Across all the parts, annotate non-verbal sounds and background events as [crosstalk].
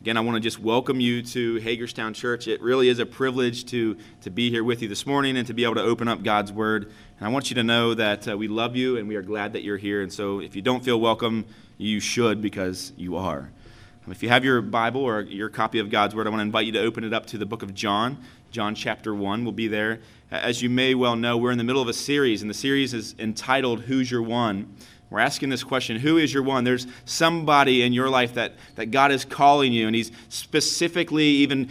Again, I want to just welcome you to Hagerstown Church. It really is a privilege to, to be here with you this morning and to be able to open up God's Word. And I want you to know that uh, we love you and we are glad that you're here. And so if you don't feel welcome, you should because you are. Um, if you have your Bible or your copy of God's Word, I want to invite you to open it up to the book of John. John chapter 1 will be there. As you may well know, we're in the middle of a series, and the series is entitled Who's Your One? We're asking this question Who is your one? There's somebody in your life that, that God is calling you, and He's specifically even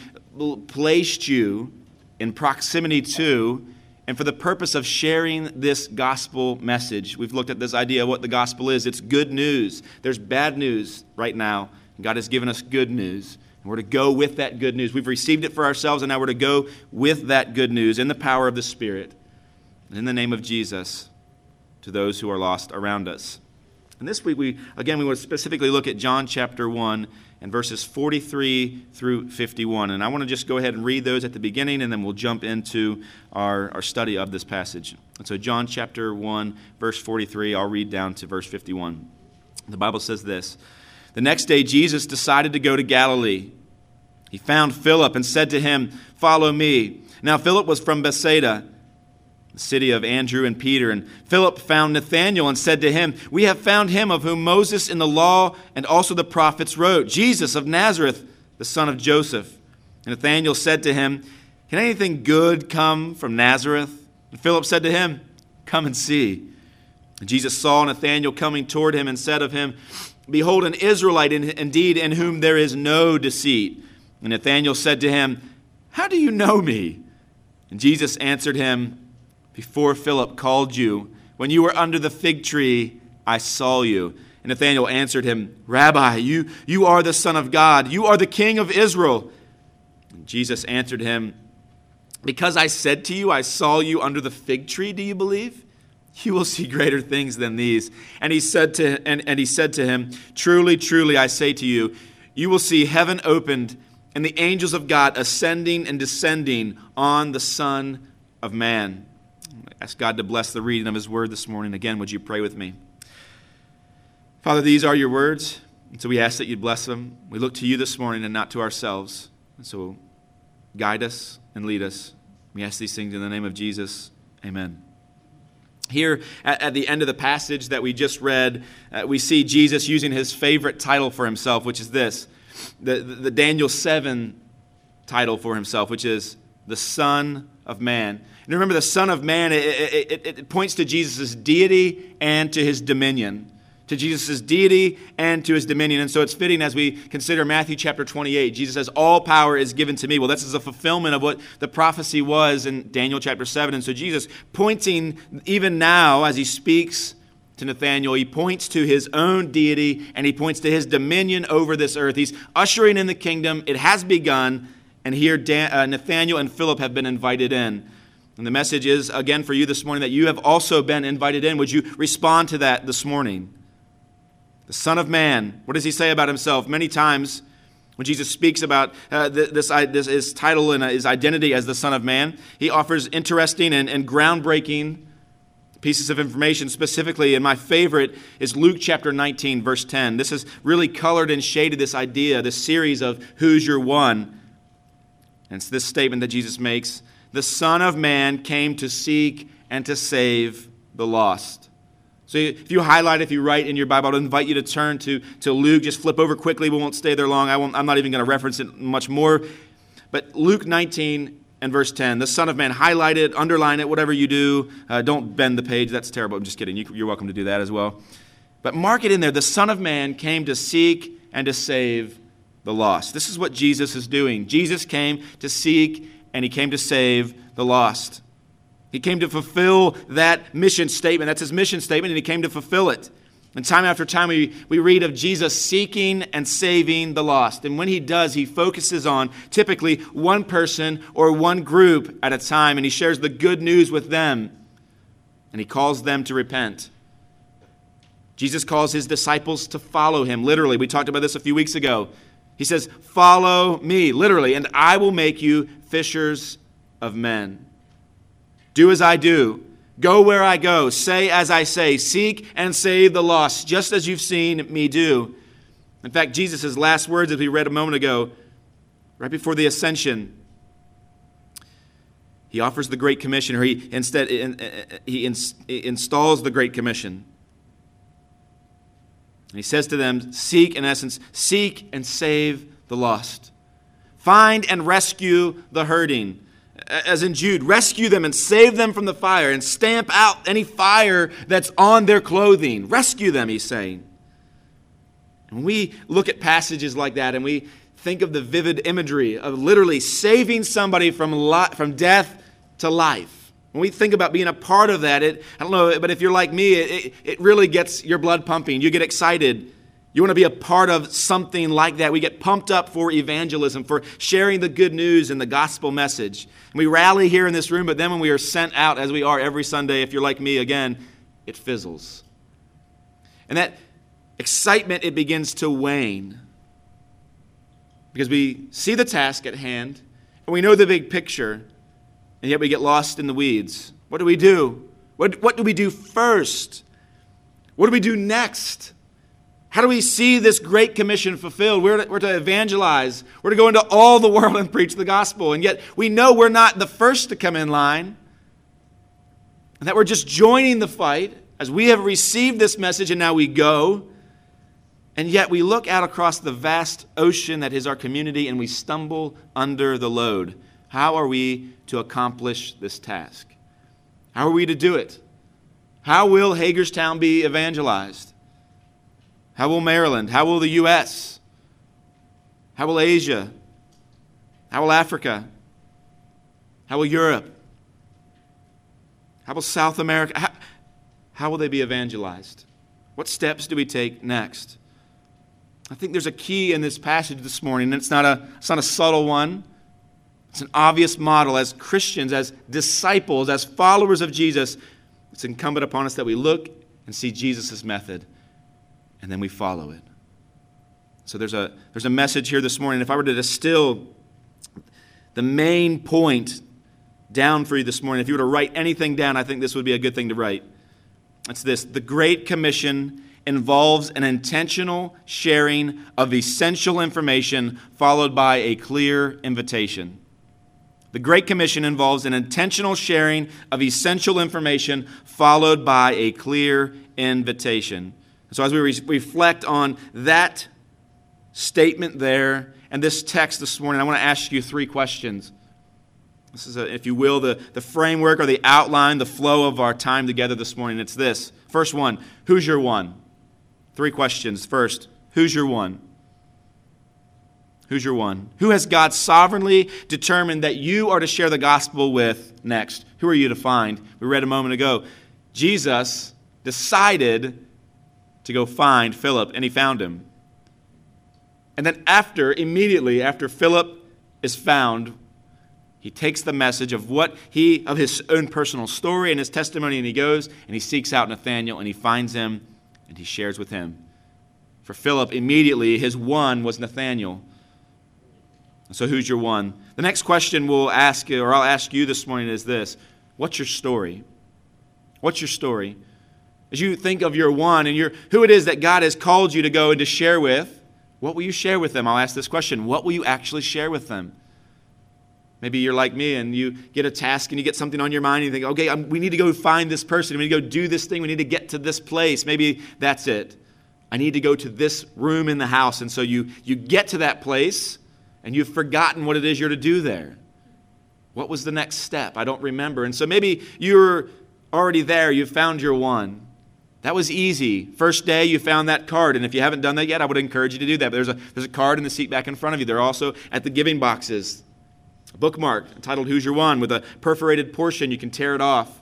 placed you in proximity to, and for the purpose of sharing this gospel message. We've looked at this idea of what the gospel is it's good news. There's bad news right now. God has given us good news. And we're to go with that good news. We've received it for ourselves, and now we're to go with that good news in the power of the Spirit. In the name of Jesus to those who are lost around us. And this week, we again, we want to specifically look at John chapter 1 and verses 43 through 51. And I want to just go ahead and read those at the beginning, and then we'll jump into our, our study of this passage. And so, John chapter 1, verse 43, I'll read down to verse 51. The Bible says this The next day, Jesus decided to go to Galilee. He found Philip and said to him, Follow me. Now, Philip was from Bethsaida city of Andrew and Peter. And Philip found Nathanael and said to him, We have found him of whom Moses in the law and also the prophets wrote, Jesus of Nazareth, the son of Joseph. And Nathanael said to him, Can anything good come from Nazareth? And Philip said to him, Come and see. And Jesus saw Nathanael coming toward him and said of him, Behold, an Israelite indeed in whom there is no deceit. And Nathanael said to him, How do you know me? And Jesus answered him, before Philip called you. When you were under the fig tree, I saw you. And Nathanael answered him, Rabbi, you, you are the Son of God. You are the King of Israel. And Jesus answered him, Because I said to you, I saw you under the fig tree, do you believe? You will see greater things than these. And he said to, and, and he said to him, Truly, truly, I say to you, you will see heaven opened and the angels of God ascending and descending on the Son of Man. Ask God to bless the reading of His word this morning. Again, would you pray with me? Father, these are your words, and so we ask that you bless them. We look to you this morning and not to ourselves. And so guide us and lead us. We ask these things in the name of Jesus. Amen. Here at, the end of the passage that we just read, uh, we see Jesus using his favorite title for himself, which is this the, the, the Daniel 7 title for himself, which is the Son of Man. And remember, the Son of Man, it, it, it, points to Jesus' deity and to his dominion. To Jesus' deity and to his dominion. And so it's fitting as we consider Matthew chapter 28. Jesus says, All power is given to me. Well, this is a fulfillment of what the prophecy was in Daniel chapter 7. And so Jesus, pointing even now as he speaks to Nathanael, he points to his own deity and he points to his dominion over this earth. He's ushering in the kingdom. It has begun. And here, Dan, uh, Nathanael and Philip have been invited in. And the message is, again, for you this morning that you have also been invited in. Would you respond to that this morning? The Son of Man, what does he say about himself? Many times, when Jesus speaks about uh, this, this, his title and uh, his identity as the Son of Man, he offers interesting and, and groundbreaking pieces of information. Specifically, and my favorite is Luke chapter 19, verse 10. This has really colored and shaded this idea, this series of who's your one. And it's this statement that Jesus makes the Son of Man came to seek and to save the lost. So if you highlight, if you write in your Bible, I'd invite you to turn to, to Luke. Just flip over quickly. We won't stay there long. I won't, I'm not even going to reference it much more. But Luke 19 and verse 10, the Son of Man, highlight it, underline it, whatever you do. Uh, don't bend the page. That's terrible. I'm just kidding. You, you're welcome to do that as well. But mark it in there. The Son of Man came to seek and to save the lost. This is what Jesus is doing. Jesus came to seek and he came to save the lost. He came to fulfill that mission statement. That's his mission statement, and he came to fulfill it. And time after time, we, we read of Jesus seeking and saving the lost. And when he does, he focuses on typically one person or one group at a time, and he shares the good news with them, and he calls them to repent. Jesus calls his disciples to follow him, literally. We talked about this a few weeks ago. He says, Follow me, literally, and I will make you fishers of men. Do as I do. Go where I go. Say as I say. Seek and save the lost, just as you've seen me do. In fact, Jesus' last words, as we read a moment ago, right before the ascension, he offers the Great Commission, or he instead he installs the Great Commission. And he says to them, Seek, in essence, seek and save the lost. Find and rescue the hurting. As in Jude, rescue them and save them from the fire and stamp out any fire that's on their clothing. Rescue them, he's saying. When we look at passages like that and we think of the vivid imagery of literally saving somebody from, li- from death to life. When we think about being a part of that, it, I don't know, but if you're like me, it, it really gets your blood pumping. You get excited. You want to be a part of something like that. We get pumped up for evangelism, for sharing the good news and the gospel message. And we rally here in this room, but then when we are sent out, as we are every Sunday, if you're like me, again, it fizzles. And that excitement, it begins to wane. Because we see the task at hand, and we know the big picture, and yet we get lost in the weeds. What do we do? What, what do we do first? What do we do next? How do we see this great commission fulfilled? We're to, we're to evangelize. We're to go into all the world and preach the gospel. And yet we know we're not the first to come in line, and that we're just joining the fight as we have received this message and now we go. And yet we look out across the vast ocean that is our community and we stumble under the load. How are we to accomplish this task? How are we to do it? How will Hagerstown be evangelized? How will Maryland? How will the U.S.? How will Asia? How will Africa? How will Europe? How will South America? How, how will they be evangelized? What steps do we take next? I think there's a key in this passage this morning, and it's not a, it's not a subtle one. It's an obvious model as Christians, as disciples, as followers of Jesus. It's incumbent upon us that we look and see Jesus' method, and then we follow it. So there's a, there's a message here this morning. If I were to distill the main point down for you this morning, if you were to write anything down, I think this would be a good thing to write. It's this The Great Commission involves an intentional sharing of essential information followed by a clear invitation. The Great Commission involves an intentional sharing of essential information followed by a clear invitation. So, as we re- reflect on that statement there and this text this morning, I want to ask you three questions. This is, a, if you will, the, the framework or the outline, the flow of our time together this morning. It's this. First one Who's your one? Three questions. First, who's your one? Who's your one? Who has God sovereignly determined that you are to share the gospel with next? Who are you to find? We read a moment ago. Jesus decided to go find Philip, and he found him. And then, after, immediately after Philip is found, he takes the message of what he, of his own personal story and his testimony, and he goes and he seeks out Nathanael and he finds him and he shares with him. For Philip, immediately his one was Nathanael. So, who's your one? The next question we'll ask, you, or I'll ask you this morning, is this What's your story? What's your story? As you think of your one and your, who it is that God has called you to go and to share with, what will you share with them? I'll ask this question What will you actually share with them? Maybe you're like me and you get a task and you get something on your mind and you think, okay, I'm, we need to go find this person. We need to go do this thing. We need to get to this place. Maybe that's it. I need to go to this room in the house. And so you, you get to that place and you've forgotten what it is you're to do there. What was the next step? I don't remember. And so maybe you're already there, you've found your one. That was easy. First day, you found that card. And if you haven't done that yet, I would encourage you to do that. But there's a, there's a card in the seat back in front of you. They're also at the giving boxes. A bookmark entitled Who's Your One with a perforated portion. You can tear it off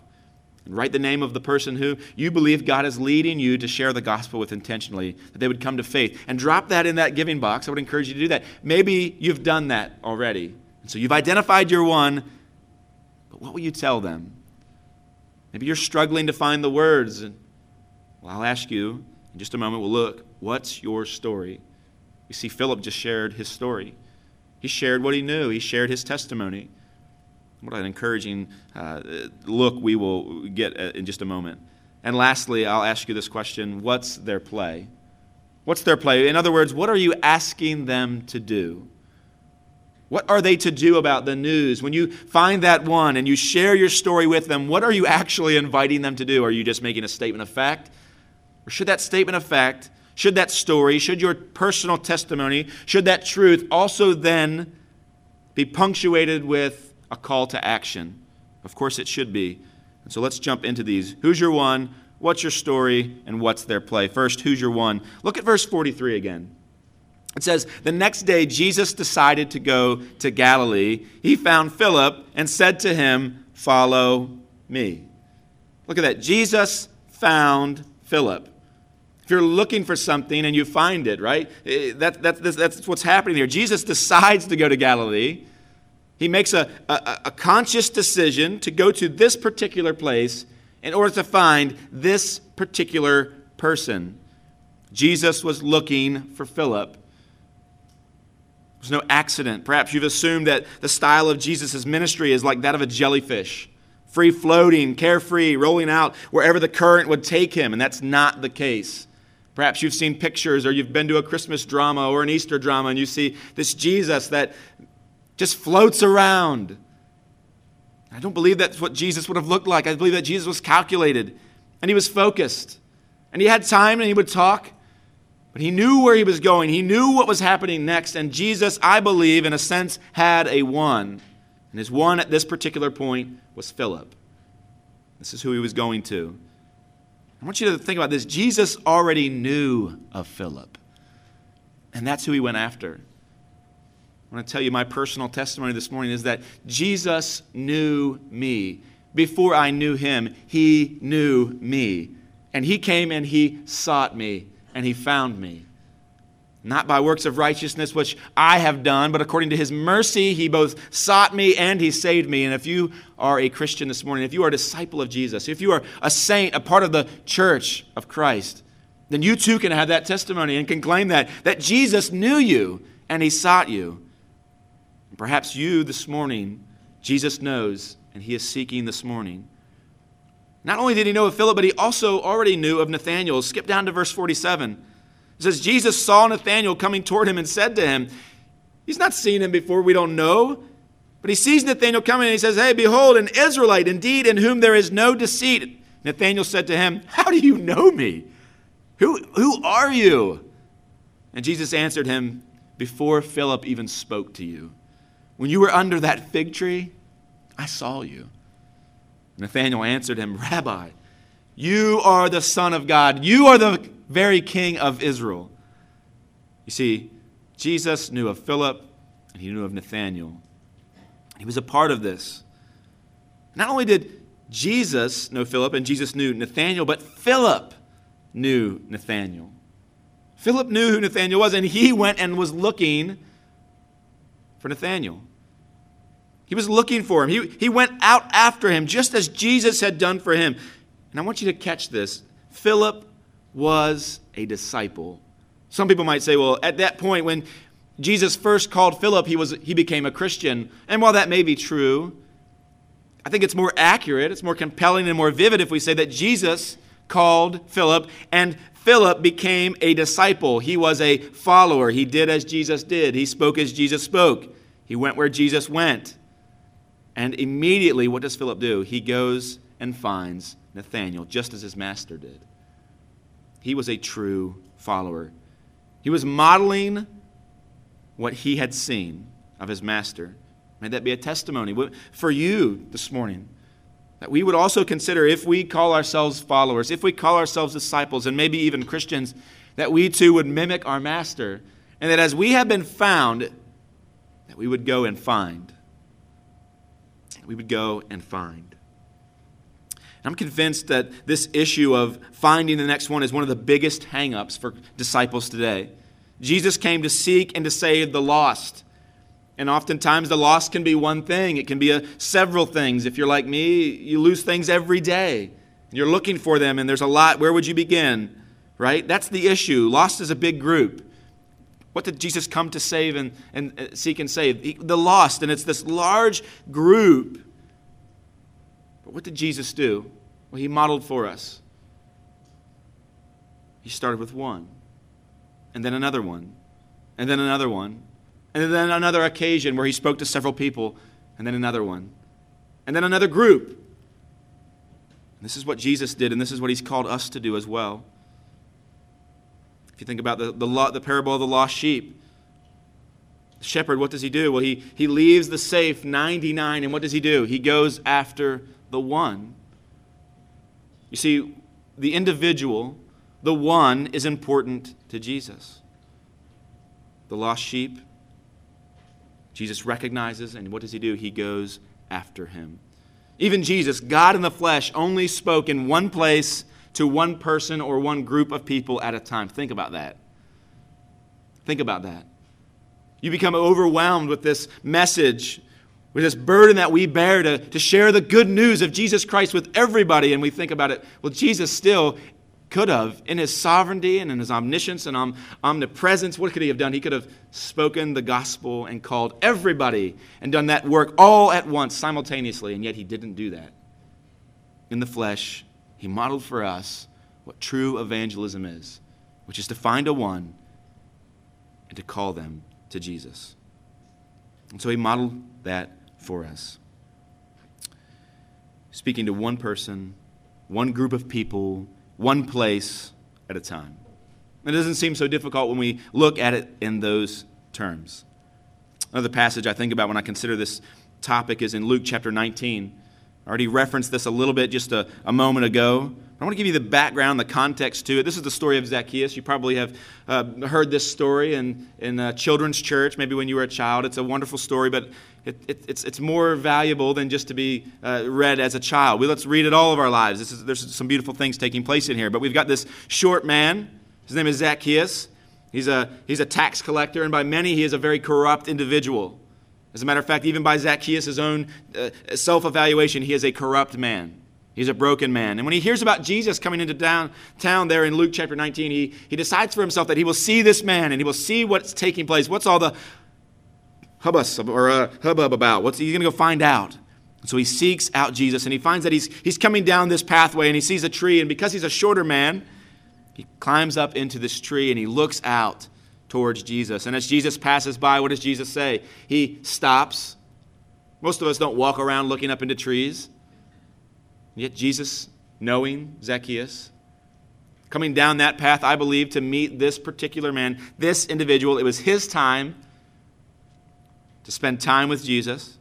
and write the name of the person who you believe God is leading you to share the gospel with intentionally, that they would come to faith. And drop that in that giving box. I would encourage you to do that. Maybe you've done that already. And so you've identified your one, but what will you tell them? Maybe you're struggling to find the words. Well, I'll ask you in just a moment. We'll look. What's your story? You see, Philip just shared his story. He shared what he knew, he shared his testimony. What an encouraging uh, look we will get in just a moment. And lastly, I'll ask you this question What's their play? What's their play? In other words, what are you asking them to do? What are they to do about the news? When you find that one and you share your story with them, what are you actually inviting them to do? Are you just making a statement of fact? Or should that statement of fact, should that story, should your personal testimony, should that truth also then be punctuated with a call to action? Of course, it should be. And so let's jump into these. Who's your one? What's your story? And what's their play? First, who's your one? Look at verse 43 again. It says, The next day Jesus decided to go to Galilee. He found Philip and said to him, Follow me. Look at that. Jesus found Philip. If you're looking for something and you find it, right? Eh, that, that, that's, that's what's happening here. Jesus decides to go to Galilee. He makes a, a, a conscious decision to go to this particular place in order to find this particular person. Jesus was looking for Philip was no accident. Perhaps you've assumed that the style of Jesus' ministry is like that of a jellyfish free floating, carefree, rolling out wherever the current would take him, and that's not the case. Perhaps you've seen pictures or you've been to a Christmas drama or an Easter drama and you see this Jesus that just floats around. I don't believe that's what Jesus would have looked like. I believe that Jesus was calculated and he was focused and he had time and he would talk but he knew where he was going, he knew what was happening next. And Jesus, I believe, in a sense, had a one. And his one at this particular point was Philip. This is who he was going to. I want you to think about this. Jesus already knew of Philip, and that's who he went after. I want to tell you my personal testimony this morning is that Jesus knew me. Before I knew him, he knew me. And he came and he sought me and he found me. Not by works of righteousness which I have done, but according to his mercy, he both sought me and he saved me. And if you are a Christian this morning, if you are a disciple of Jesus, if you are a saint, a part of the church of Christ, then you too can have that testimony and can claim that, that Jesus knew you and he sought you. Perhaps you this morning, Jesus knows and he is seeking this morning. Not only did he know of Philip, but he also already knew of Nathanael. Skip down to verse 47. It says, Jesus saw Nathanael coming toward him and said to him, He's not seen him before, we don't know. But he sees Nathanael coming and he says, Hey, behold, an Israelite, indeed, in whom there is no deceit. Nathanael said to him, How do you know me? Who, who are you? And Jesus answered him, Before Philip even spoke to you, when you were under that fig tree, I saw you. Nathanael answered him, Rabbi, you are the Son of God. You are the very King of Israel. You see, Jesus knew of Philip and he knew of Nathanael. He was a part of this. Not only did Jesus know Philip and Jesus knew Nathanael, but Philip knew Nathanael. Philip knew who Nathanael was, and he went and was looking for Nathanael. He was looking for him. He, he went out after him, just as Jesus had done for him. And I want you to catch this. Philip was a disciple. Some people might say, well, at that point, when Jesus first called Philip, he, was, he became a Christian. And while that may be true, I think it's more accurate, it's more compelling and more vivid if we say that Jesus called Philip and Philip became a disciple. He was a follower. He did as Jesus did, he spoke as Jesus spoke, he went where Jesus went. And immediately, what does Philip do? He goes and finds Nathanael, just as his master did. He was a true follower. He was modeling what he had seen of his master. May that be a testimony for you this morning. That we would also consider if we call ourselves followers, if we call ourselves disciples, and maybe even Christians, that we too would mimic our master. And that as we have been found, that we would go and find we would go and find. I'm convinced that this issue of finding the next one is one of the biggest hangups for disciples today. Jesus came to seek and to save the lost. And oftentimes the lost can be one thing, it can be a, several things. If you're like me, you lose things every day. You're looking for them, and there's a lot. Where would you begin? Right? That's the issue. Lost is a big group. What did Jesus come to save and, and uh, seek and save? The lost, and it's this large group. But what did Jesus do? Well, he modeled for us. He started with one. and then another one, and then another one, and then another occasion where he spoke to several people, and then another one, and then another group. This is what Jesus did, and this is what he's called us to do as well. If you think about the, the, the parable of the lost sheep, the shepherd, what does he do? Well, he, he leaves the safe 99, and what does he do? He goes after the one. You see, the individual, the one, is important to Jesus. The lost sheep, Jesus recognizes, and what does he do? He goes after him. Even Jesus, God in the flesh, only spoke in one place to one person or one group of people at a time. Think about that. Think about that. You become overwhelmed with this message, with this burden that we bear to, to share the good news of Jesus Christ with everybody. And we think about it, well, Jesus still could have, in his sovereignty and in his omniscience and om- omnipresence, what could he have done? He could have spoken the gospel and called everybody and done that work all at once, simultaneously, and yet he didn't do that. In the flesh, he modeled for us what true evangelism is, which is to find a one and to call them to Jesus. And so he modeled that for us. Speaking to one person, one group of people, one place at a time. It doesn't seem so difficult when we look at it in those terms. Another passage I think about when I consider this topic is in Luke chapter 19. I already referenced this a little bit just a, a moment ago. I want to give you the background, the context to it. This is the story of Zacchaeus. You probably have uh, heard this story in, in a children's church, maybe when you were a child. It's a wonderful story, but it, it, it's, it's more valuable than just to be uh, read as a child. We, let's read it all of our lives. Is, there's some beautiful things taking place in here. But we've got this short man. His name is Zacchaeus. He's a, he's a tax collector, and by many, he is a very corrupt individual. As a matter of fact, even by Zacchaeus' own uh, self evaluation, he is a corrupt man. He's a broken man. And when he hears about Jesus coming into town there in Luke chapter 19, he, he decides for himself that he will see this man and he will see what's taking place. What's all the hubbub or uh, hubbub about? What's he's going to go find out? so he seeks out Jesus and he finds that he's, he's coming down this pathway and he sees a tree. And because he's a shorter man, he climbs up into this tree and he looks out towards Jesus. And as Jesus passes by, what does Jesus say? He stops. Most of us don't walk around looking up into trees. Yet Jesus, knowing Zacchaeus, coming down that path, I believe, to meet this particular man, this individual, it was his time to spend time with Jesus.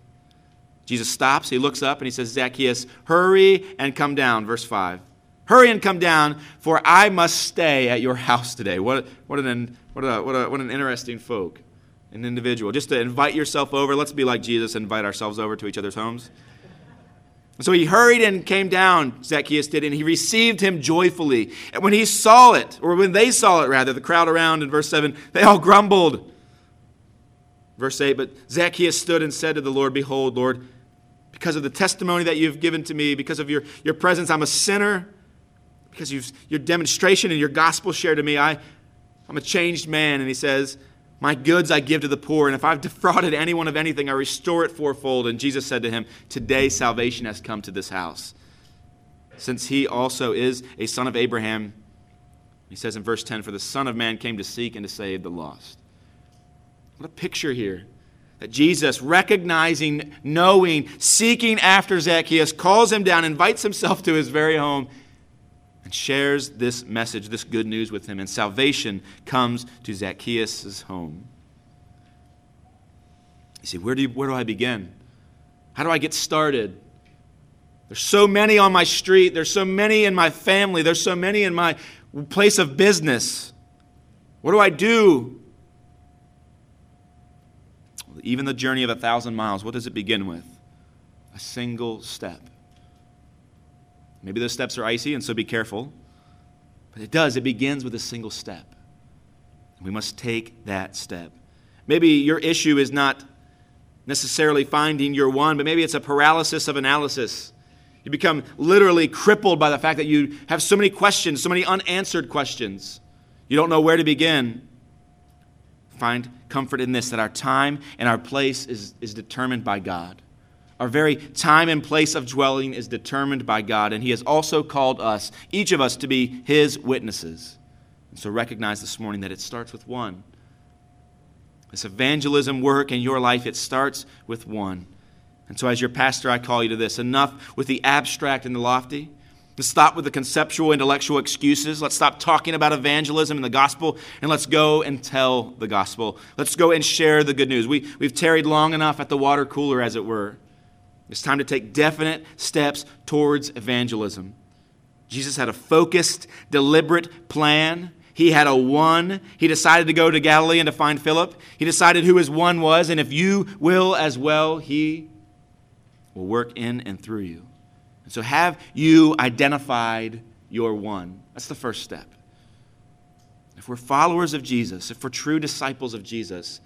Jesus stops, he looks up, and he says, Zacchaeus, hurry and come down. Verse 5. Hurry and come down, for I must stay at your house today. What, what, an, what, a, what, a, what an interesting folk, an individual. Just to invite yourself over. Let's be like Jesus invite ourselves over to each other's homes. So he hurried and came down, Zacchaeus did, and he received him joyfully. And when he saw it, or when they saw it rather, the crowd around in verse 7, they all grumbled. Verse 8, but Zacchaeus stood and said to the Lord, Behold, Lord, because of the testimony that you've given to me, because of your, your presence, I'm a sinner. Because your demonstration and your gospel shared to me, I, I'm a changed man. And he says, my goods I give to the poor, and if I've [laughs] defrauded anyone of anything, I restore it fourfold. And Jesus said to him, Today salvation has come to this house. Since he also is a son of Abraham, he says in verse 10, For the Son of Man came to seek and to save the lost. What a picture here. That Jesus, recognizing, knowing, seeking after Zacchaeus, calls him down, invites himself to his very home, and shares this message, this good news with him. And salvation comes to Zacchaeus' home. You see, where do, you, where do I begin? How do I get started? There's so many on my street. There's so many in my family. There's so many in my place of business. What do I do? Even the journey of a thousand miles, what does it begin with? A single step. Maybe those steps are icy, and so be careful. But it does, it begins with a single step. We must take that step. Maybe your issue is not necessarily finding your one, but maybe it's a paralysis of analysis. You become literally crippled by the fact that you have so many questions, so many unanswered questions. You don't know where to begin. Find comfort in this that our time and our place is, is determined by God. Our very time and place of dwelling is determined by God, and He has also called us, each of us, to be His witnesses. And so recognize this morning that it starts with one. This evangelism work in your life, it starts with one. And so, as your pastor, I call you to this enough with the abstract and the lofty. Let's stop with the conceptual, intellectual excuses. Let's stop talking about evangelism and the gospel, and let's go and tell the gospel. Let's go and share the good news. We, we've tarried long enough at the water cooler, as it were. It's time to take definite steps towards evangelism. Jesus had a focused, deliberate plan. He had a one. He decided to go to Galilee and to find Philip. He decided who his one was, and if you will as well, he will work in and through you. And so, have you identified your one? That's the first step. If we're followers of Jesus, if we're true disciples of Jesus,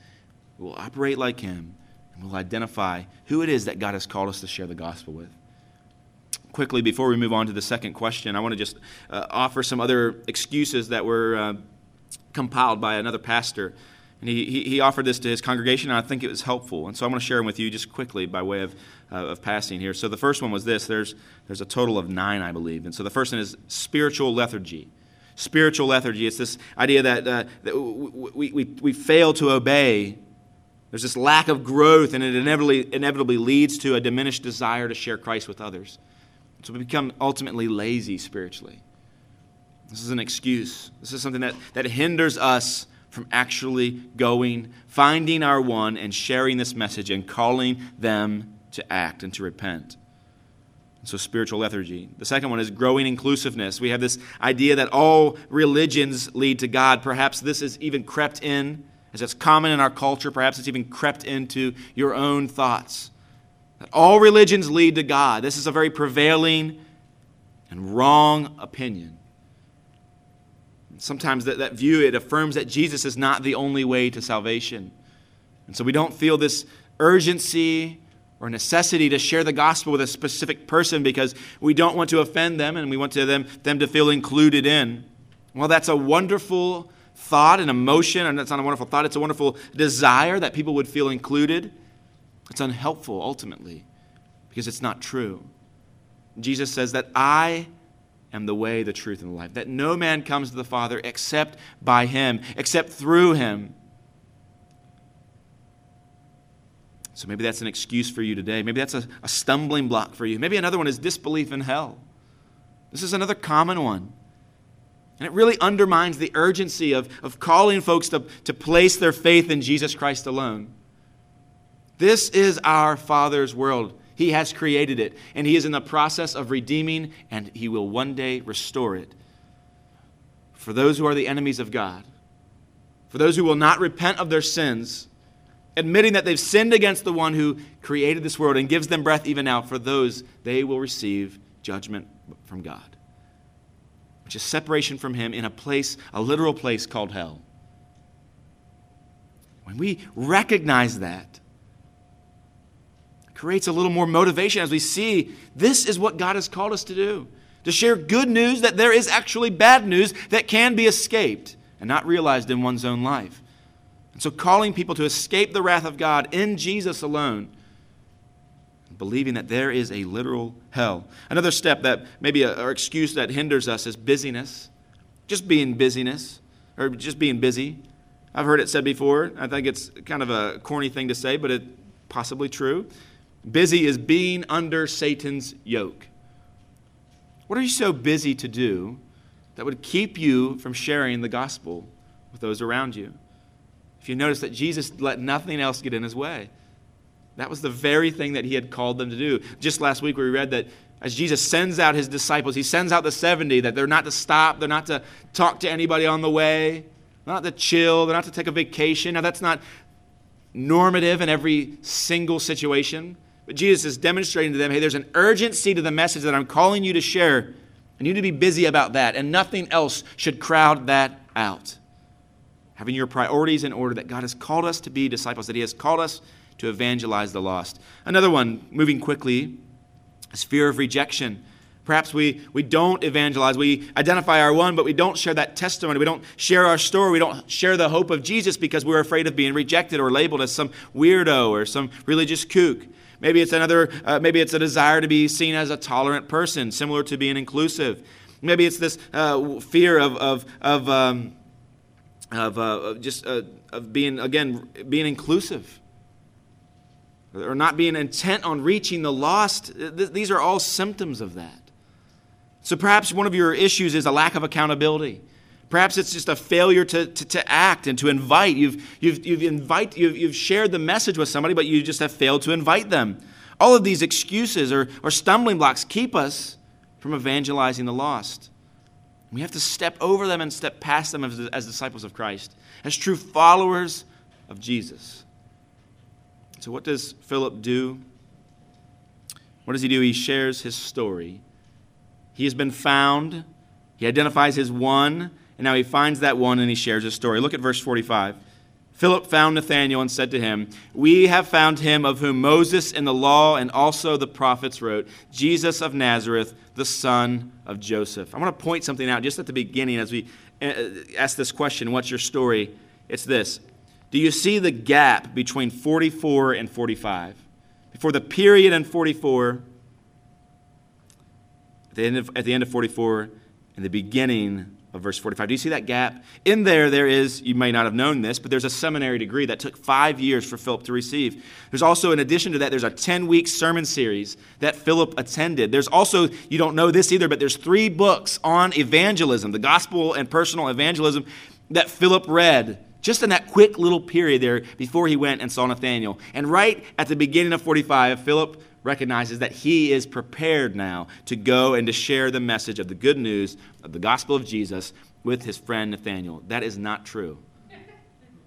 we'll operate like him and we'll identify who it is that God has called us to share the gospel with. Quickly, before we move on to the second question, I want to just uh, offer some other excuses that were uh, compiled by another pastor. And he, he, offered this to his congregation, and I think it was helpful. And so I'm going to share them with you just quickly by way of, uh, of passing here. So the first one was this there's, there's a total of nine, I believe. And so the first one is spiritual lethargy. Spiritual lethargy. It's this idea that, uh, that we, we, we fail to obey. There's this lack of growth, and it inevitably, inevitably leads to a diminished desire to share Christ with others. So we become ultimately lazy spiritually. This is an excuse. This is something that, that hinders us from actually going, finding our one, and sharing this message and calling them to act and to repent. So, spiritual lethargy. The second one is growing inclusiveness. We have this idea that all religions lead to God. Perhaps this is even crept in, as it's common in our culture. Perhaps it's even crept into your own thoughts. That all religions lead to God. This is a very prevailing and wrong opinion sometimes that, that view, it affirms that Jesus is not the only way to salvation. And so we don't feel this urgency or necessity to share the gospel with a specific person because we don't want to offend them and we want to them, them to feel included in. Well, that's a wonderful thought and emotion, and that's not a wonderful thought, it's a wonderful desire that people would feel included. It's unhelpful ultimately because it's not true. Jesus says that I am the way, the truth, and the life. That no man comes to the Father except by him, except through him. So maybe that's an excuse for you today. Maybe that's a, a stumbling block for you. Maybe another one is disbelief in hell. This is another common one. And it really undermines the urgency of, of calling folks to, to place their faith in Jesus Christ alone. This is our Father's world. He has created it, and He is in the process of redeeming, and He will one day restore it. For those who are the enemies of God, for those who will not repent of their sins, admitting that they've sinned against the one who created this world and gives them breath even now, for those, they will receive judgment from God, which is separation from Him in a place, a literal place called hell. When we recognize that, creates a little more motivation as we see this is what God has called us to do to share good news that there is actually bad news that can be escaped and not realized in one's own life. And so, calling people to escape the wrath of God in Jesus alone, believing that there is a literal hell. Another step that maybe a, or excuse that hinders us is busyness, just being busyness, or just being busy. I've heard it said before. I think it's kind of a corny thing to say, but it's possibly true. Busy is being under Satan's yoke. What are you so busy to do that would keep you from sharing the gospel with those around you? If you notice that Jesus let nothing else get in his way, that was the very thing that he had called them to do. Just last week, we read that as Jesus sends out his disciples, he sends out the 70 that they're not to stop, they're not to talk to anybody on the way, they're not to chill, they're not to take a vacation. Now, that's not normative in every single situation. But Jesus is demonstrating to them hey, there's an urgency to the message that I'm calling you to share. And you need to be busy about that, and nothing else should crowd that out. Having your priorities in order that God has called us to be disciples, that He has called us to evangelize the lost. Another one, moving quickly, is fear of rejection. Perhaps we, we don't evangelize. We identify our one, but we don't share that testimony. We don't share our story. We don't share the hope of Jesus because we're afraid of being rejected or labeled as some weirdo or some religious kook. Maybe it's another, uh, maybe it's a desire to be seen as a tolerant person, similar to being inclusive. Maybe it's this uh, fear of, of, of um, of, uh, just uh, of being, again, being inclusive or not being intent on reaching the lost. These are all symptoms of that. So perhaps one of your issues is a lack of accountability. Perhaps it's just a failure to, to, to, act and to invite. You've, you've, you've, invite, you've, you've shared the message with somebody, but you just have failed to invite them. All of these excuses or, or stumbling blocks keep us from evangelizing the lost. We have to step over them and step past them as, as disciples of Christ, as true followers of Jesus. So, what does Philip do? What does he do? He shares his story. He has been found, he identifies his one, and now he finds that one and he shares his story. Look at verse 45. Philip found Nathanael and said to him, We have found him of whom Moses in the law and also the prophets wrote, Jesus of Nazareth, the son of Joseph. I want to point something out just at the beginning as we uh, ask this question What's your story? It's this Do you see the gap between 44 and 45? Before the period in 44, at the end of, at the end of 44, and the beginning of verse 45. Do you see that gap? In there, there is, you may not have known this, but there's a seminary degree that took five years for Philip to receive. There's also, in addition to that, there's a 10 week sermon series that Philip attended. There's also, you don't know this either, but there's three books on evangelism, the gospel and personal evangelism, that Philip read just in that quick little period there before he went and saw Nathanael. And right at the beginning of 45, Philip recognizes that he is prepared now to go and to share the message of the good news of the gospel of Jesus with his friend Nathanael. That is not true.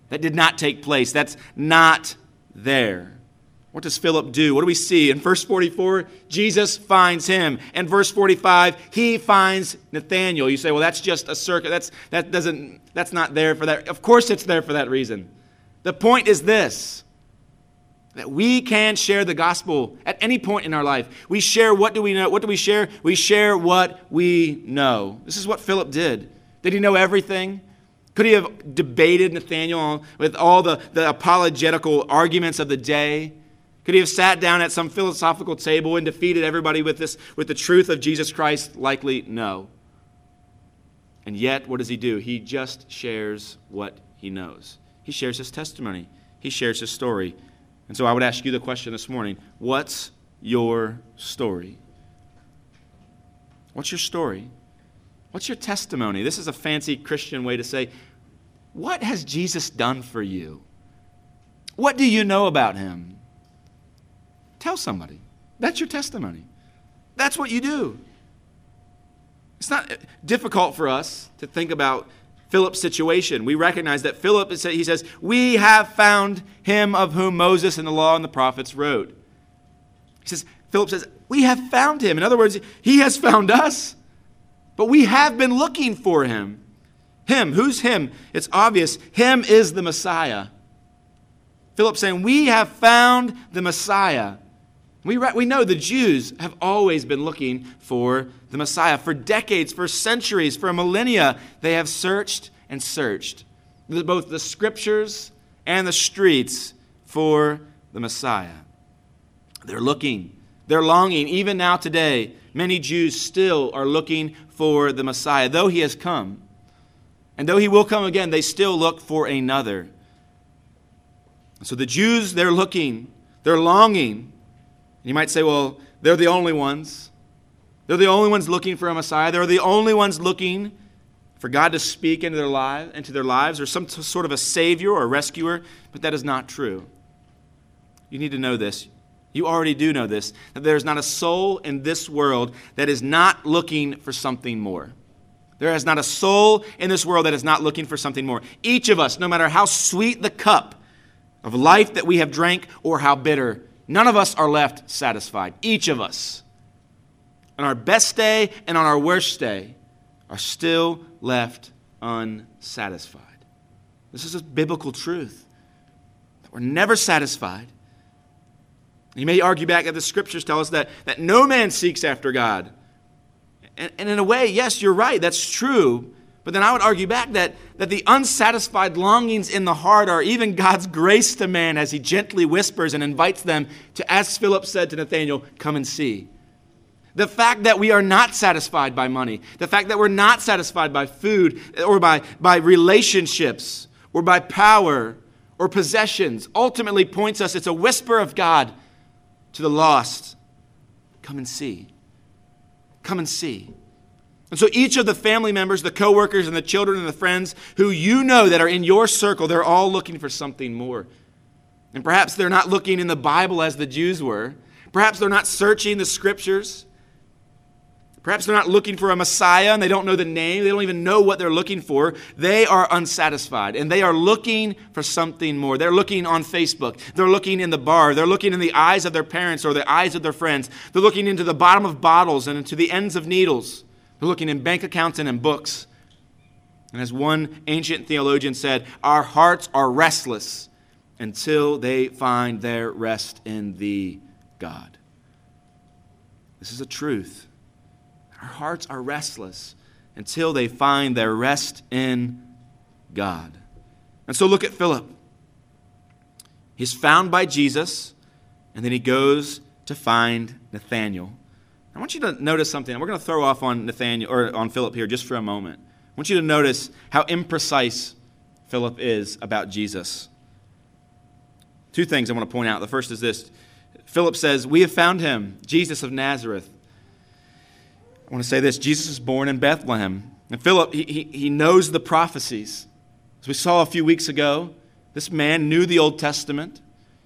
That did not take place. That's not there. What does Philip do? What do we see? In verse 44, Jesus finds him. In verse 45, he finds Nathanael. You say, well, that's just a circuit. That's, that doesn't, that's not there for that. Of course, it's there for that reason. The point is this that we can share the gospel at any point in our life. We share what do we know? What do we share? We share what we know. This is what Philip did. Did he know everything? Could he have debated Nathanael with all the, the apologetical arguments of the day? Could he have sat down at some philosophical table and defeated everybody with this with the truth of Jesus Christ? Likely no. And yet, what does he do? He just shares what he knows. He shares his testimony. He shares his story. And so I would ask you the question this morning what's your story? What's your story? What's your testimony? This is a fancy Christian way to say, what has Jesus done for you? What do you know about him? Tell somebody. That's your testimony. That's what you do. It's not uh, difficult for us to think about Philip's situation. We recognize that Philip, he says, We have found him of whom Moses and the law and the prophets wrote. He says, Philip says, We have found him. In other words, he has found us, but we have been looking for him. Him, who's him? It's obvious. Him is the Messiah. Philip saying, We have found the Messiah. We, we know the Jews have always been looking for the Messiah. For decades, for centuries, for millennia, they have searched and searched, both the scriptures and the streets, for the Messiah. They're looking, they're longing. Even now, today, many Jews still are looking for the Messiah. Though he has come, and though he will come again, they still look for another. So the Jews, they're looking, they're longing and you might say, well, they're the only ones. They're the only ones looking for a Messiah. They're the only ones looking for God to speak into their, lives, into their lives or some sort of a savior or a rescuer, but that is not true. You need to know this. You already do know this that there's not a soul in this world that is not looking for something more. There is not a soul in this world that is not looking for something more. Each of us, no matter how sweet the cup of life that we have drank or how bitter, None of us are left satisfied. Each of us, on our best day and on our worst day, are still left unsatisfied. This is a biblical truth. We're never satisfied. You may argue back that the scriptures tell us that, that no man seeks after God. And, and in a way, yes, you're right, that's true. But then I would argue back that, that the unsatisfied longings in the heart are even God's grace to man as he gently whispers and invites them to, as Philip said to Nathanael, come and see. The fact that we are not satisfied by money, the fact that we're not satisfied by food or by, by relationships or by power or possessions ultimately points us, it's a whisper of God to the lost. Come and see. Come and see. And so each of the family members, the coworkers and the children and the friends who you know that are in your circle, they're all looking for something more. And perhaps they're not looking in the Bible as the Jews were. Perhaps they're not searching the scriptures. Perhaps they're not looking for a Messiah and they don't know the name. They don't even know what they're looking for. They are unsatisfied and they are looking for something more. They're looking on Facebook. They're looking in the bar. They're looking in the eyes of their parents or the eyes of their friends. They're looking into the bottom of bottles and into the ends of needles. They're looking in bank accounts and in books. And as one ancient theologian said, our hearts are restless until they find their rest in thee, God. This is a truth. Our hearts are restless until they find their rest in God. And so look at Philip. He's found by Jesus, and then he goes to find Nathanael. I want you to notice something. We're going to throw off on Nathaniel or on Philip here just for a moment. I want you to notice how imprecise Philip is about Jesus. Two things I want to point out. The first is this Philip says, We have found him, Jesus of Nazareth. I want to say this Jesus was born in Bethlehem. And Philip, he, he, he knows the prophecies. As we saw a few weeks ago, this man knew the Old Testament.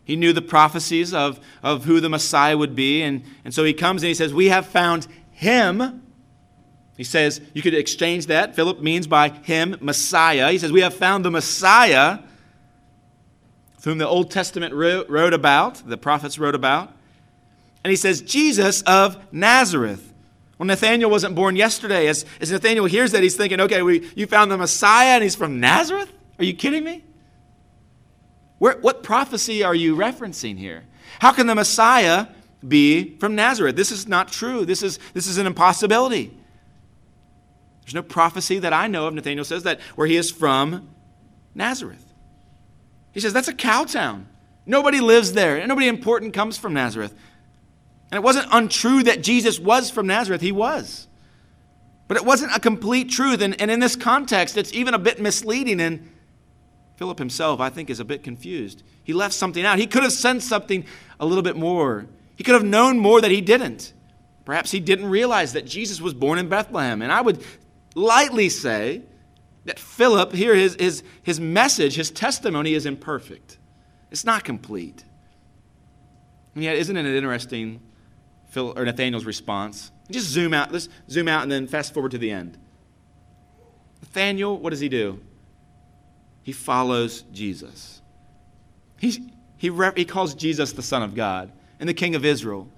He knew the prophecies of, of who the Messiah would be. And, and so he comes and he says, We have found him. He says, You could exchange that. Philip means by him, Messiah. He says, We have found the Messiah, whom the Old Testament wrote, about, the prophets wrote about. And he says, Jesus of Nazareth. Well, Nathaniel wasn't born yesterday. As, as Nathaniel hears that, he's thinking, okay, we, you found the Messiah and he's from Nazareth? Are you kidding me? Where, what prophecy are you referencing here? How can the Messiah be from Nazareth? This is not true. This is, this is an impossibility. There's no prophecy that I know of, Nathaniel says, that where he is from Nazareth. He says, that's a cow town. Nobody lives there. Nobody important comes from Nazareth. And it wasn't untrue that Jesus was from Nazareth, he was. But it wasn't a complete truth. And, and in this context, it's even a bit misleading. And Philip himself, I think, is a bit confused. He left something out. He could have sensed something a little bit more. He could have known more that he didn't. Perhaps he didn't realize that Jesus was born in Bethlehem. And I would lightly say that Philip, here, his, his, his message, his testimony is imperfect. It's not complete. And yet, isn't it an interesting Phil, or Nathaniel's response. Just zoom out. Let's zoom out and then fast forward to the end. Nathaniel, what does he do? He follows Jesus. He's, he, he calls Jesus the Son of God and the King of Israel.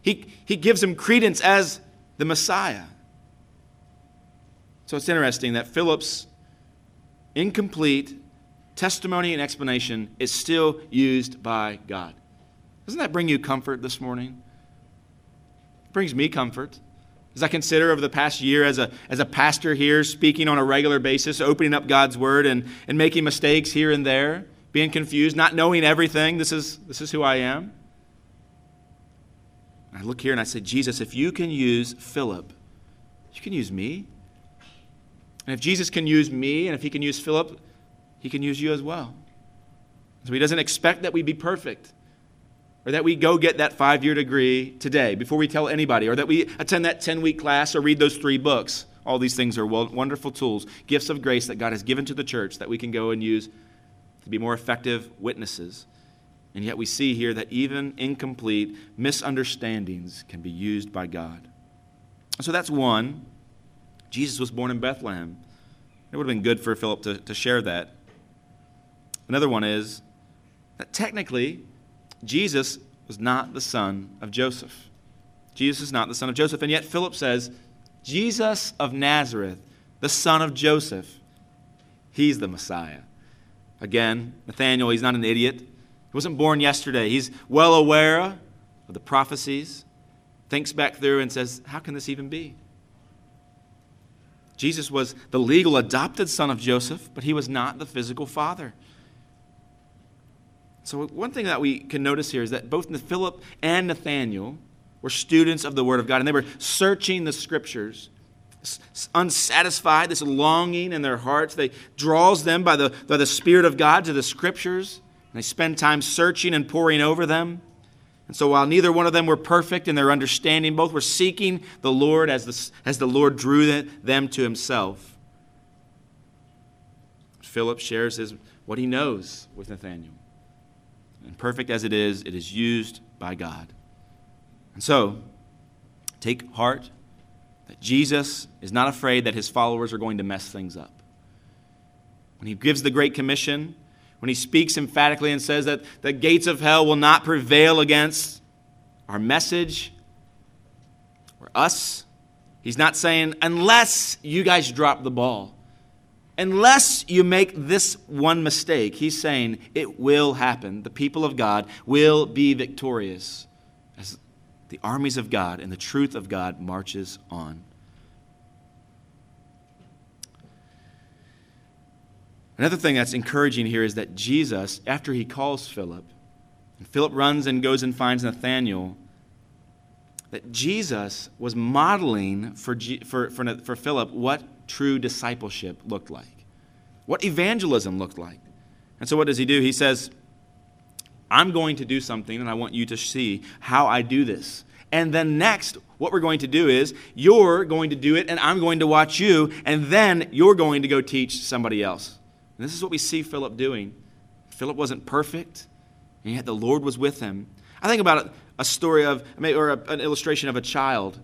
He, he gives him credence as the Messiah. So it's interesting that Philip's incomplete testimony and explanation is still used by God. Doesn't that bring you comfort this morning? brings me comfort. As I consider over the past year as a, as a pastor here, speaking on a regular basis, opening up God's Word and, and making mistakes here and there, being confused, not knowing everything, this is, this is who I am. I look here and I say, Jesus, if you can use Philip, you can use me. And if Jesus can use me, and if he can use Philip, he can use you as well. So he doesn't expect that we be perfect or that we go get that five year degree today before we tell anybody, or that we attend that 10 week class or read those three books. All these things are wonderful tools, gifts of grace that God has given to the church that we can go and use to be more effective witnesses. And yet we see here that even incomplete misunderstandings can be used by God. So that's one. Jesus was born in Bethlehem. It would have been good for Philip to, to share that. Another one is that technically Jesus was not the son of Joseph. Jesus is not the son of Joseph. And yet Philip says, Jesus of Nazareth, the son of Joseph, he's the Messiah. Again, Nathaniel, he's not an idiot. He wasn't born yesterday. He's well aware of the prophecies, thinks back through and says, How can this even be? Jesus was the legal adopted son of Joseph, but he was not the physical father. So, one thing that we can notice here is that both Philip and Nathaniel were students of the Word of God, and they were searching the Scriptures. Unsatisfied, this longing in their hearts, they draws them by the, by the Spirit of God to the Scriptures. And they spend time searching and poring over them. And so while neither one of them were perfect in their understanding, both were seeking the Lord as the, as the Lord drew them to himself. Philip shares his, what he knows with Nathanael. And perfect as it is, it is used by God. And so, take heart that Jesus is not afraid that his followers are going to mess things up. When he gives the Great Commission, when he speaks emphatically and says that the gates of hell will not prevail against our message or us, he's not saying, unless you guys drop the ball, unless you make this one mistake. He's saying it will happen. The people of God will be victorious as the armies of God and the truth of God marches on. Another thing that's encouraging here is that Jesus, after he calls Philip, and Philip runs and goes and finds Nathanael, that Jesus was modeling for, for, for, for Philip what true discipleship looked like, what evangelism looked like. And so, what does he do? He says, I'm going to do something, and I want you to see how I do this. And then next, what we're going to do is you're going to do it, and I'm going to watch you, and then you're going to go teach somebody else. And this is what we see Philip doing. Philip wasn't perfect, and yet the Lord was with him. I think about a story of, or an illustration of a child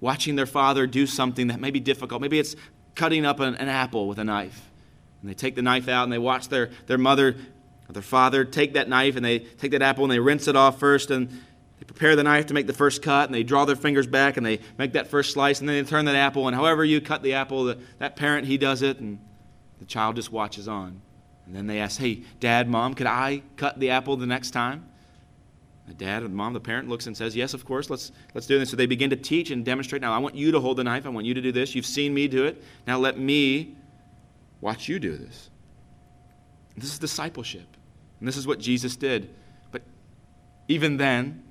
watching their father do something that may be difficult. Maybe it's cutting up an, an apple with a knife. And they take the knife out and they watch their, their mother or their father take that knife and they take that apple and they rinse it off first and they prepare the knife to make the first cut and they draw their fingers back and they make that first slice and then they turn that apple and however you cut the apple, the, that parent, he does it and the child just watches on. And then they ask, Hey, dad, mom, could I cut the apple the next time? The dad, the mom, the parent looks and says, Yes, of course, let's, let's do this. So they begin to teach and demonstrate. Now, I want you to hold the knife. I want you to do this. You've seen me do it. Now, let me watch you do this. This is discipleship. And this is what Jesus did. But even then,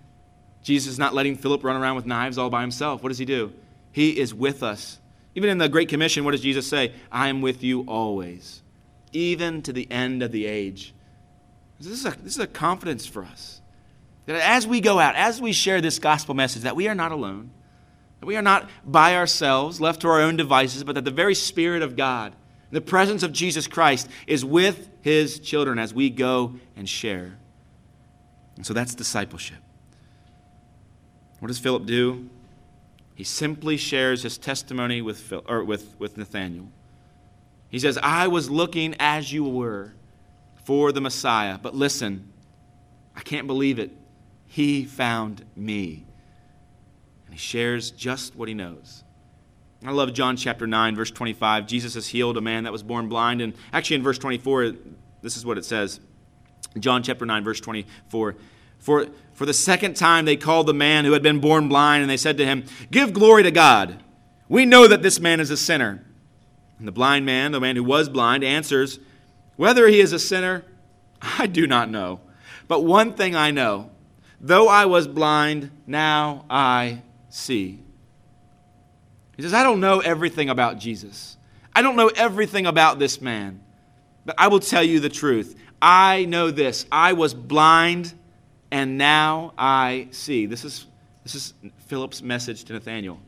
Jesus is not letting Philip run around with knives all by himself. What does he do? He is with us even in the Great Commission, what does Jesus say? I am with you always, even to the end of the age. This is a, this is a confidence for us. That as we go out, as we share this gospel message, that we are not alone, that we are not by ourselves, left to our own devices, but that the very Spirit of God, the presence of Jesus Christ, is with his children as we go and share. And so that's discipleship. What does Philip do? He simply shares his testimony with, Phil, or with, with Nathanael. He says, I was looking as you were for the Messiah, but listen, I can't believe it. He found me. And he shares just what he knows. I love John chapter 9, verse 25. Jesus has healed a man that was born blind. And actually, in verse 24, this is what it says. John chapter 9, verse 24. For, for the second time, they called the man who had been born blind, and they said to him, Give glory to God. We know that this man is a sinner. And the blind man, the man who was blind, answers, Whether he is a sinner, I do not know. But one thing I know though I was blind, now I see. He says, I don't know everything about Jesus. I don't know everything about this man. But I will tell you the truth. I know this. I was blind and now I see. This is, this is Philip's message to Nathanael.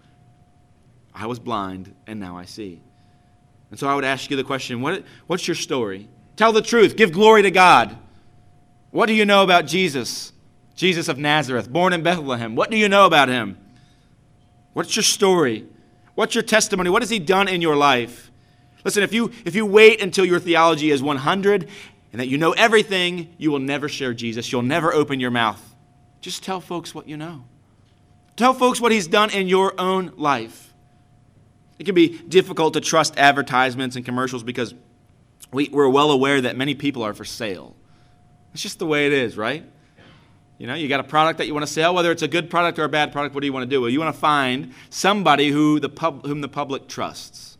I was blind, and now I see. And so I would ask you the question what, what's your story? Tell the truth. Give glory to God. What do you know about Jesus? Jesus of Nazareth, born in Bethlehem. What do you know about him? What's your story? What's your testimony? What has he done in your life? Listen, if you, if you wait until your theology is 100 and that you know everything, you will never share Jesus. You'll never open your mouth. Just tell folks what you know. Tell folks what He's done in your own life. It can be difficult to trust advertisements and commercials because we, we're well aware that many people are for sale. It's just the way it is, right? You know, you got a product that you want to sell, whether it's a good product or a bad product, what do you want to do? Well, you want to find somebody who the pub, whom the public trusts.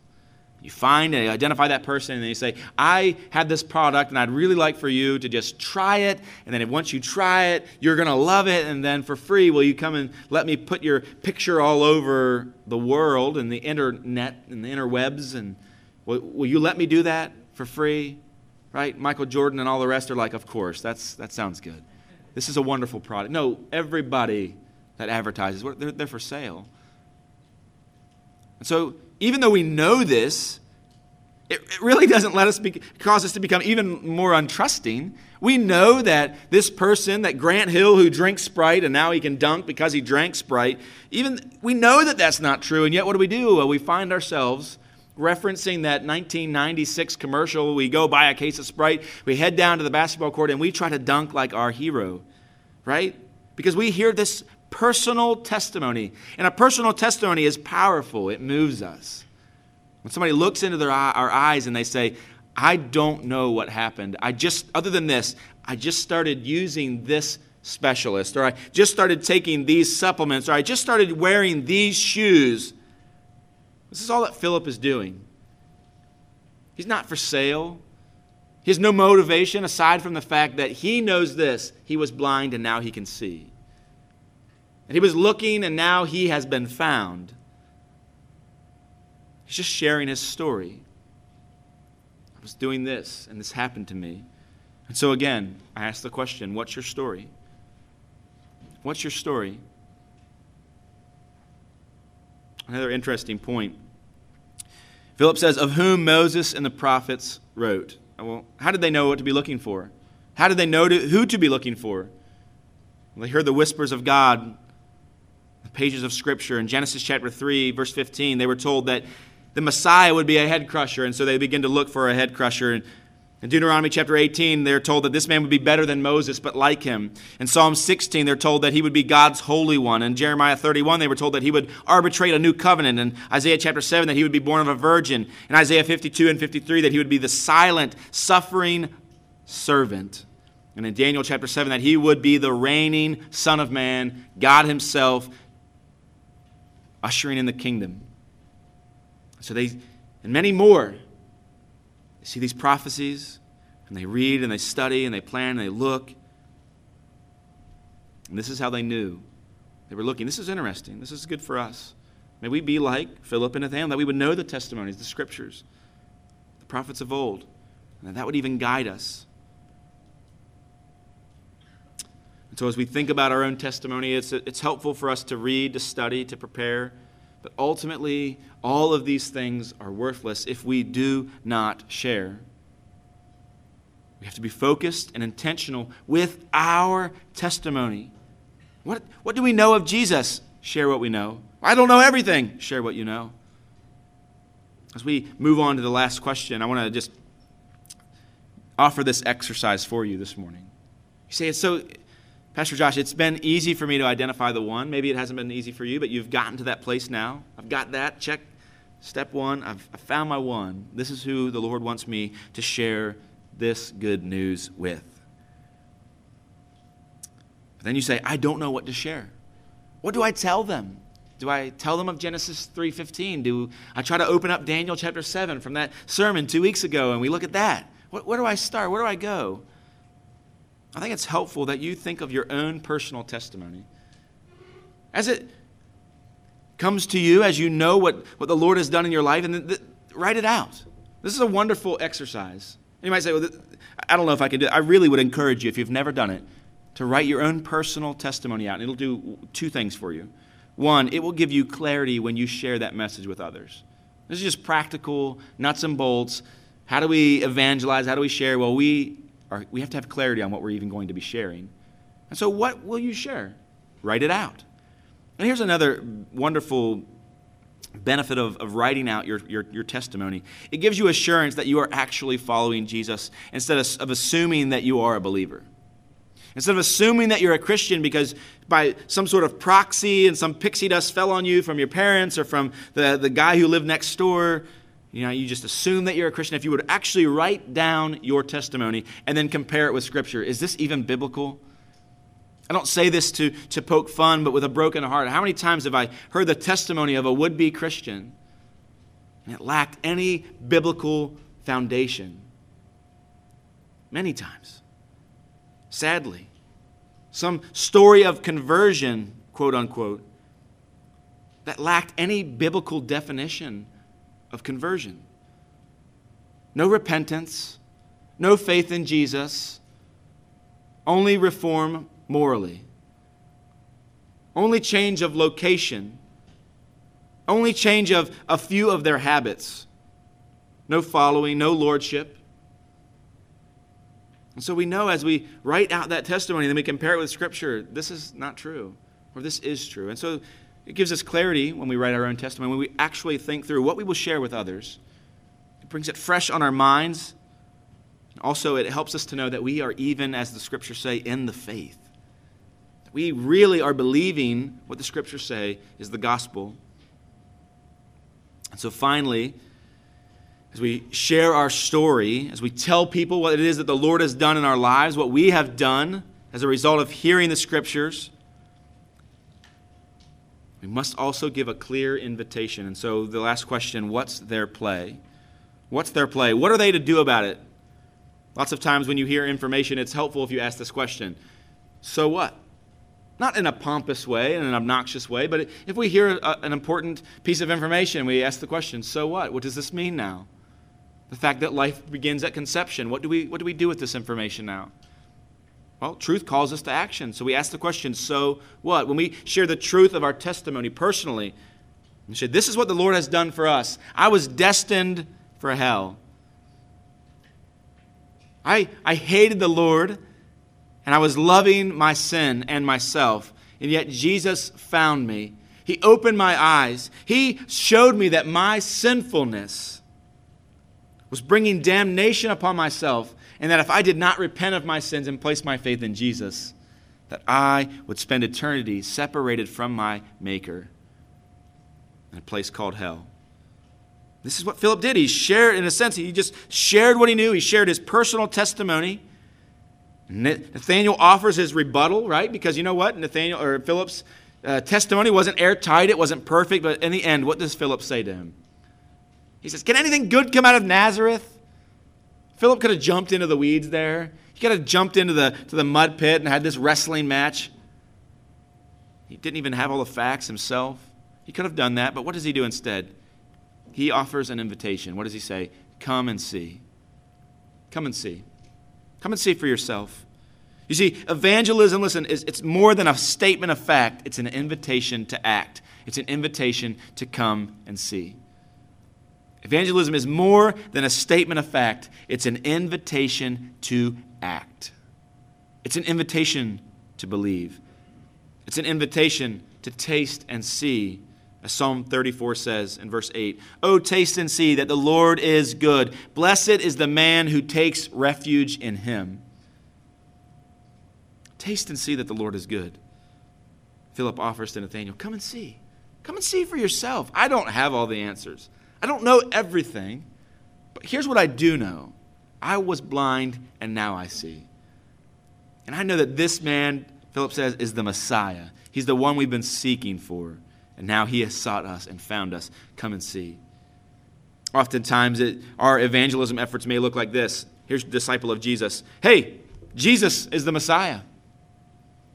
You find and identify that person, and then you say, I have this product, and I'd really like for you to just try it. And then once you try it, you're going to love it. And then for free, will you come and let me put your picture all over the world and the internet and the interwebs? And will, will you let me do that for free? Right? Michael Jordan and all the rest are like, Of course, that's, that sounds good. This is a wonderful product. No, everybody that advertises, they're, they're for sale. And so even though we know this, it, it really doesn't let us be, cause us to become even more untrusting. We know that this person, that Grant Hill who drinks Sprite and now he can dunk because he drank Sprite, even we know that that's not true. And yet, what do we do? Well, we find ourselves referencing that 1996 commercial. We go buy a case of Sprite, we head down to the basketball court, and we try to dunk like our hero, right? Because we hear this personal testimony. And a personal testimony is powerful, it moves us. When somebody looks into their, our eyes and they say, I don't know what happened. I just, other than this, I just started using this specialist, or I just started taking these supplements, or I just started wearing these shoes. This is all that Philip is doing. He's not for sale. He has no motivation aside from the fact that he knows this. He was blind and now he can see. And he was looking, and now he has been found. He's just sharing his story. I was doing this, and this happened to me. And so, again, I ask the question what's your story? What's your story? Another interesting point. Philip says, Of whom Moses and the prophets wrote. Well, how did they know what to be looking for? How did they know to, who to be looking for? They heard the whispers of God the pages of Scripture. In Genesis chapter 3, verse 15, they were told that the Messiah would be a head crusher, and so they begin to look for a head crusher. In Deuteronomy chapter 18, they're told that this man would be better than Moses, but like him. In Psalm 16, they're told that he would be God's holy one. In Jeremiah 31, they were told that he would arbitrate a new covenant. In Isaiah chapter 7, that he would be born of a virgin. In Isaiah 52 and 53, that he would be the silent, suffering servant. And in Daniel chapter 7, that he would be the reigning Son of Man, God Himself, ushering in the kingdom. So they, and many more, they see these prophecies, and they read and they study and they plan and they look. And this is how they knew. They were looking. This is interesting. This is good for us. May we be like Philip and Nathanael, that we would know the testimonies, the scriptures, the prophets of old, and that, that would even guide us. And so, as we think about our own testimony, it's, it's helpful for us to read, to study, to prepare. But ultimately, all of these things are worthless if we do not share. We have to be focused and intentional with our testimony. What, what do we know of Jesus? Share what we know. I don't know everything. Share what you know. As we move on to the last question, I want to just offer this exercise for you this morning. You say it's so Pastor Josh, it's been easy for me to identify the one. Maybe it hasn't been easy for you, but you've gotten to that place now. I've got that. Check step one. I've, I found my one. This is who the Lord wants me to share this good news with. But then you say, I don't know what to share. What do I tell them? Do I tell them of Genesis 3:15? Do I try to open up Daniel chapter 7 from that sermon 2 weeks ago and we look at that? What, where do I start? Where do I go? I think it's helpful that you think of your own personal testimony. As it comes to you, as you know what, what the Lord has done in your life, and th- write it out. This is a wonderful exercise. You might say, well, th- I don't know if I can do it. I really would encourage you, if you've never done it, to write your own personal testimony out. And it'll do two things for you. One, it will give you clarity when you share that message with others. This is just practical, nuts and bolts. How do we evangelize? How do we share? Well, we we have to have clarity on what we're even going to be sharing. And so, what will you share? Write it out. And here's another wonderful benefit of, of writing out your, your, your, testimony it gives you assurance that you are actually following Jesus instead of, of assuming that you are a believer. Instead of assuming that you're a Christian because by some sort of proxy and some pixie dust fell on you from your parents or from the, the guy who lived next door, you know, you just assume that you're a Christian. If you would actually write down your testimony and then compare it with Scripture, is this even biblical? I don't say this to, to poke fun, but with a broken heart. How many times have I heard the testimony of a would be Christian And it lacked any biblical foundation. Many times. Sadly. Some story of conversion, quote unquote, that lacked any biblical definition of conversion. No repentance, no faith in Jesus, only reform morally, only change of location, only change of a few of their habits, no following, no lordship. And so we know as we write out that testimony, then we compare it with Scripture, this is not true, or this is true. And so it gives us clarity when we write our own testimony, when we actually think through what we will share with others. It brings it fresh on our minds. Also, it helps us to know that we are even, as the scriptures say, in the faith. We really are believing what the scriptures say is the gospel. And so finally, as we share our story, as we tell people what it is that the Lord has done in our lives, what we have done as a result of hearing the scriptures, we must also give a clear invitation. And so the last question what's their play? What's their play? What are they to do about it? Lots of times when you hear information, it's helpful if you ask this question So what? Not in a pompous way, in an obnoxious way, but if we hear a, an important piece of information, we ask the question So what? What does this mean now? The fact that life begins at conception. What do we, what do, we do with this information now? Well, truth calls us to action. So we ask the question, so what? When we share the truth of our testimony personally, we say, This is what the Lord has done for us. I was destined for hell. I, I hated the Lord, and I was loving my sin and myself, and yet Jesus found me. He opened my eyes. He showed me that my sinfulness was bringing damnation upon myself and that if I did not repent of my sins and place my faith in Jesus, that I would spend eternity separated from my Maker in a place called hell. This is what Philip did. He shared, in a sense, he just shared what he knew. He shared his personal testimony. Nathaniel offers his rebuttal, right? Because you know what? Nathaniel or Philip's uh, testimony wasn't airtight, it wasn't perfect, but in the end, what does Philip say to him? He says, Can anything good come out of Nazareth? Philip could have jumped into the weeds there. He could have jumped into the, to the mud pit and had this wrestling match. He didn't even have all the facts himself. He could have done that, but what does he do instead? He offers an invitation. What does he say? Come and see. Come and see. Come and see for yourself. You see, evangelism, listen, is, it's more than a statement of fact, it's an invitation to act, it's an invitation to come and see. Evangelism is more than a statement of fact, it's an invitation to act. It's an invitation to believe. It's an invitation to taste and see. As Psalm 34 says in verse 8 Oh, taste and see that the Lord is good. Blessed is the man who takes refuge in him. Taste and see that the Lord is good. Philip offers to Nathanael, Come and see. Come and see for yourself. I don't have all the answers. I don't know everything, but here's what I do know I was blind, and now I see. And I know that this man, Philip says, is the Messiah. He's the one we've been seeking for. And now he has sought us and found us. Come and see. Oftentimes, it, our evangelism efforts may look like this. Here's a disciple of Jesus. Hey, Jesus is the Messiah.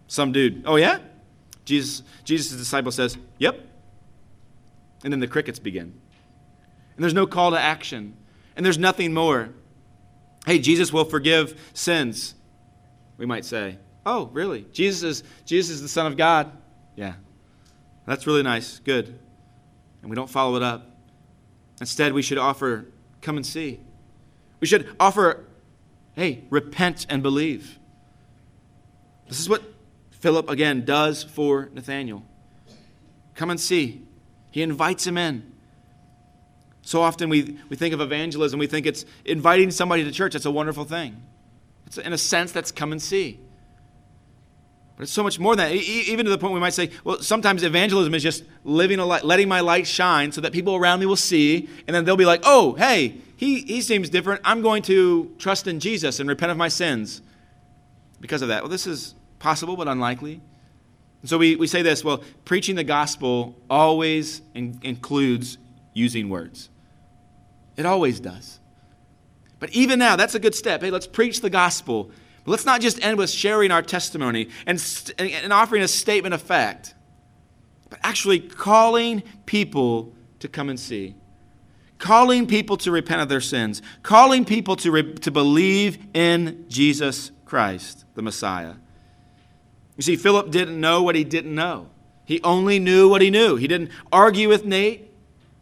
Some dude. Oh, yeah? Jesus, Jesus' disciple says, Yep. And then the crickets begin and there's no call to action, and there's nothing more. Hey, Jesus will forgive sins, we might say. Oh, really? Jesus is, Jesus is the Son of God? Yeah. That's really nice. Good. And we don't follow it up. Instead, we should offer, come and see. We should offer, hey, repent and believe. This is what Philip, again, does for Nathanael. Come and see. He invites him in. So often we, we think of evangelism, we think it's inviting somebody to church. That's a wonderful thing. It's, in a sense, that's come and see. But it's so much more than that. Even to the point we might say, well, sometimes evangelism is just living a light, letting my light shine so that people around me will see, and then they'll be like, oh, hey, he, he seems different. I'm going to trust in Jesus and repent of my sins because of that. Well, this is possible, but unlikely. And so we, we say this well, preaching the gospel always in, includes using words. It always does. But even now, that's a good step. Hey, let's preach the gospel. But let's not just end with sharing our testimony and, and offering a statement of fact, but actually calling people to come and see calling people to repent of their sins, calling people to, re- to believe in Jesus Christ, the Messiah. You see, Philip didn't know what he didn't know. He only knew what he knew. He didn't argue with Nate.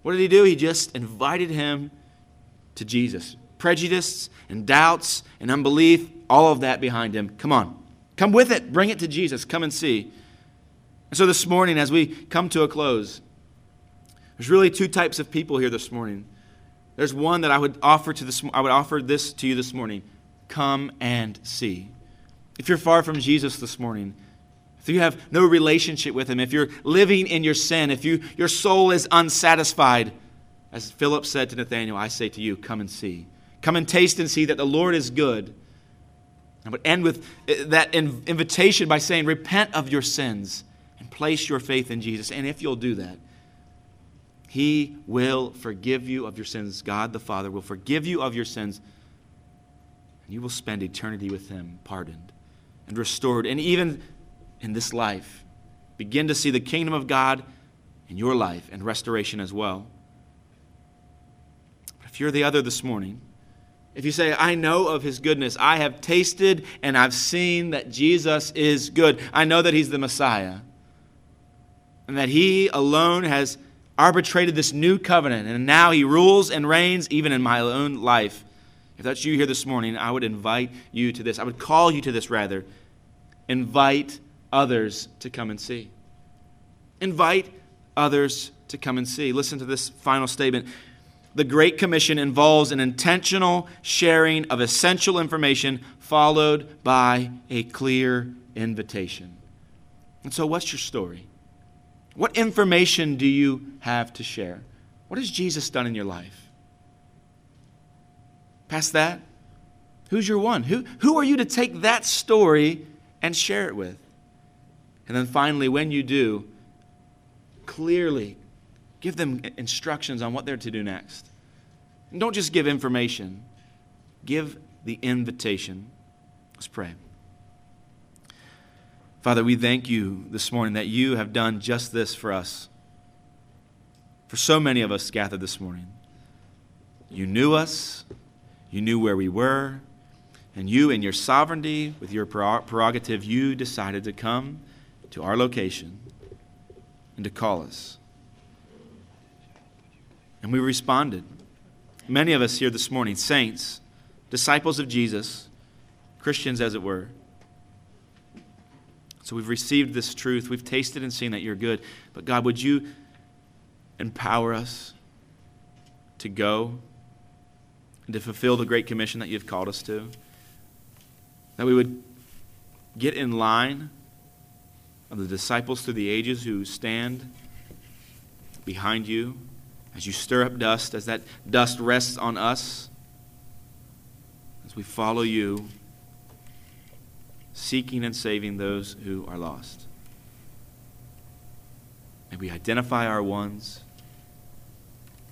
What did he do? He just invited him to Jesus. Prejudice and doubts and unbelief, all of that behind him. Come on. Come with it. Bring it to Jesus. Come and see. And so this morning, as we come to a close, there's really two types of people here this morning. There's one that I would offer to this I would offer this to you this morning. Come and see. If you're far from Jesus this morning, if you have no relationship with him, if you're living in your sin, if you your soul is unsatisfied, as Philip said to Nathanael, I say to you, come and see. Come and taste and see that the Lord is good. I would end with uh, that invitation by saying, Repent of your sins and place your faith in Jesus. And if you'll do that, he will forgive you of your sins. God the Father will forgive you of your sins, and you will spend eternity with Him, pardoned and restored. And even in this life, begin to see the kingdom of God in your life and restoration as well. But if you're the other this morning, if you say, I know of his goodness, I have tasted and I've seen that Jesus is good, I know that he's the Messiah, and that he alone has arbitrated this new covenant, and now he rules and reigns even in my own life. If that's you here this morning, I would invite you to this. I would call you to this, rather. Invite others to come and see. Invite others to come and see. Listen to this final statement. The Great Commission involves an intentional sharing of essential information followed by a clear invitation. And so, what's your story? What information do you have to share? What has Jesus done in your life? Past that, who's your one? Who, who are you to take that story and share it with? And then finally, when you do, clearly give them instructions on what they're to do next. And don't just give information, give the invitation. Let's pray. Father, we thank you this morning that you have done just this for us. For so many of us gathered this morning, you knew us, you knew where we were, and you, in your sovereignty, with your prerogative, you decided to come to our location and to call us. And we responded. Many of us here this morning, saints, disciples of Jesus, Christians as it were, so we've received this truth. We've tasted and seen that you're good. But God, would you empower us to go and to fulfill the great commission that you've called us to? That we would get in line of the disciples through the ages who stand behind you as you stir up dust, as that dust rests on us, as we follow you seeking and saving those who are lost. May we identify our ones.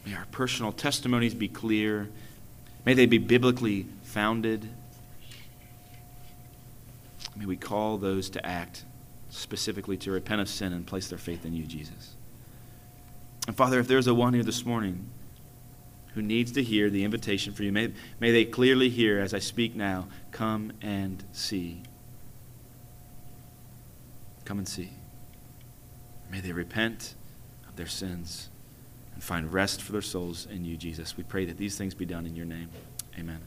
May our personal testimonies be clear. May they be biblically founded. May we call those to act specifically to repent of sin and place their faith in you, Jesus. And Father, if there's a one here this morning who needs to hear the invitation for you, may, may they clearly hear as I speak now come and see. Come and see. May they repent of their sins and find rest for their souls in you, Jesus. We pray that these things be done in your name. Amen.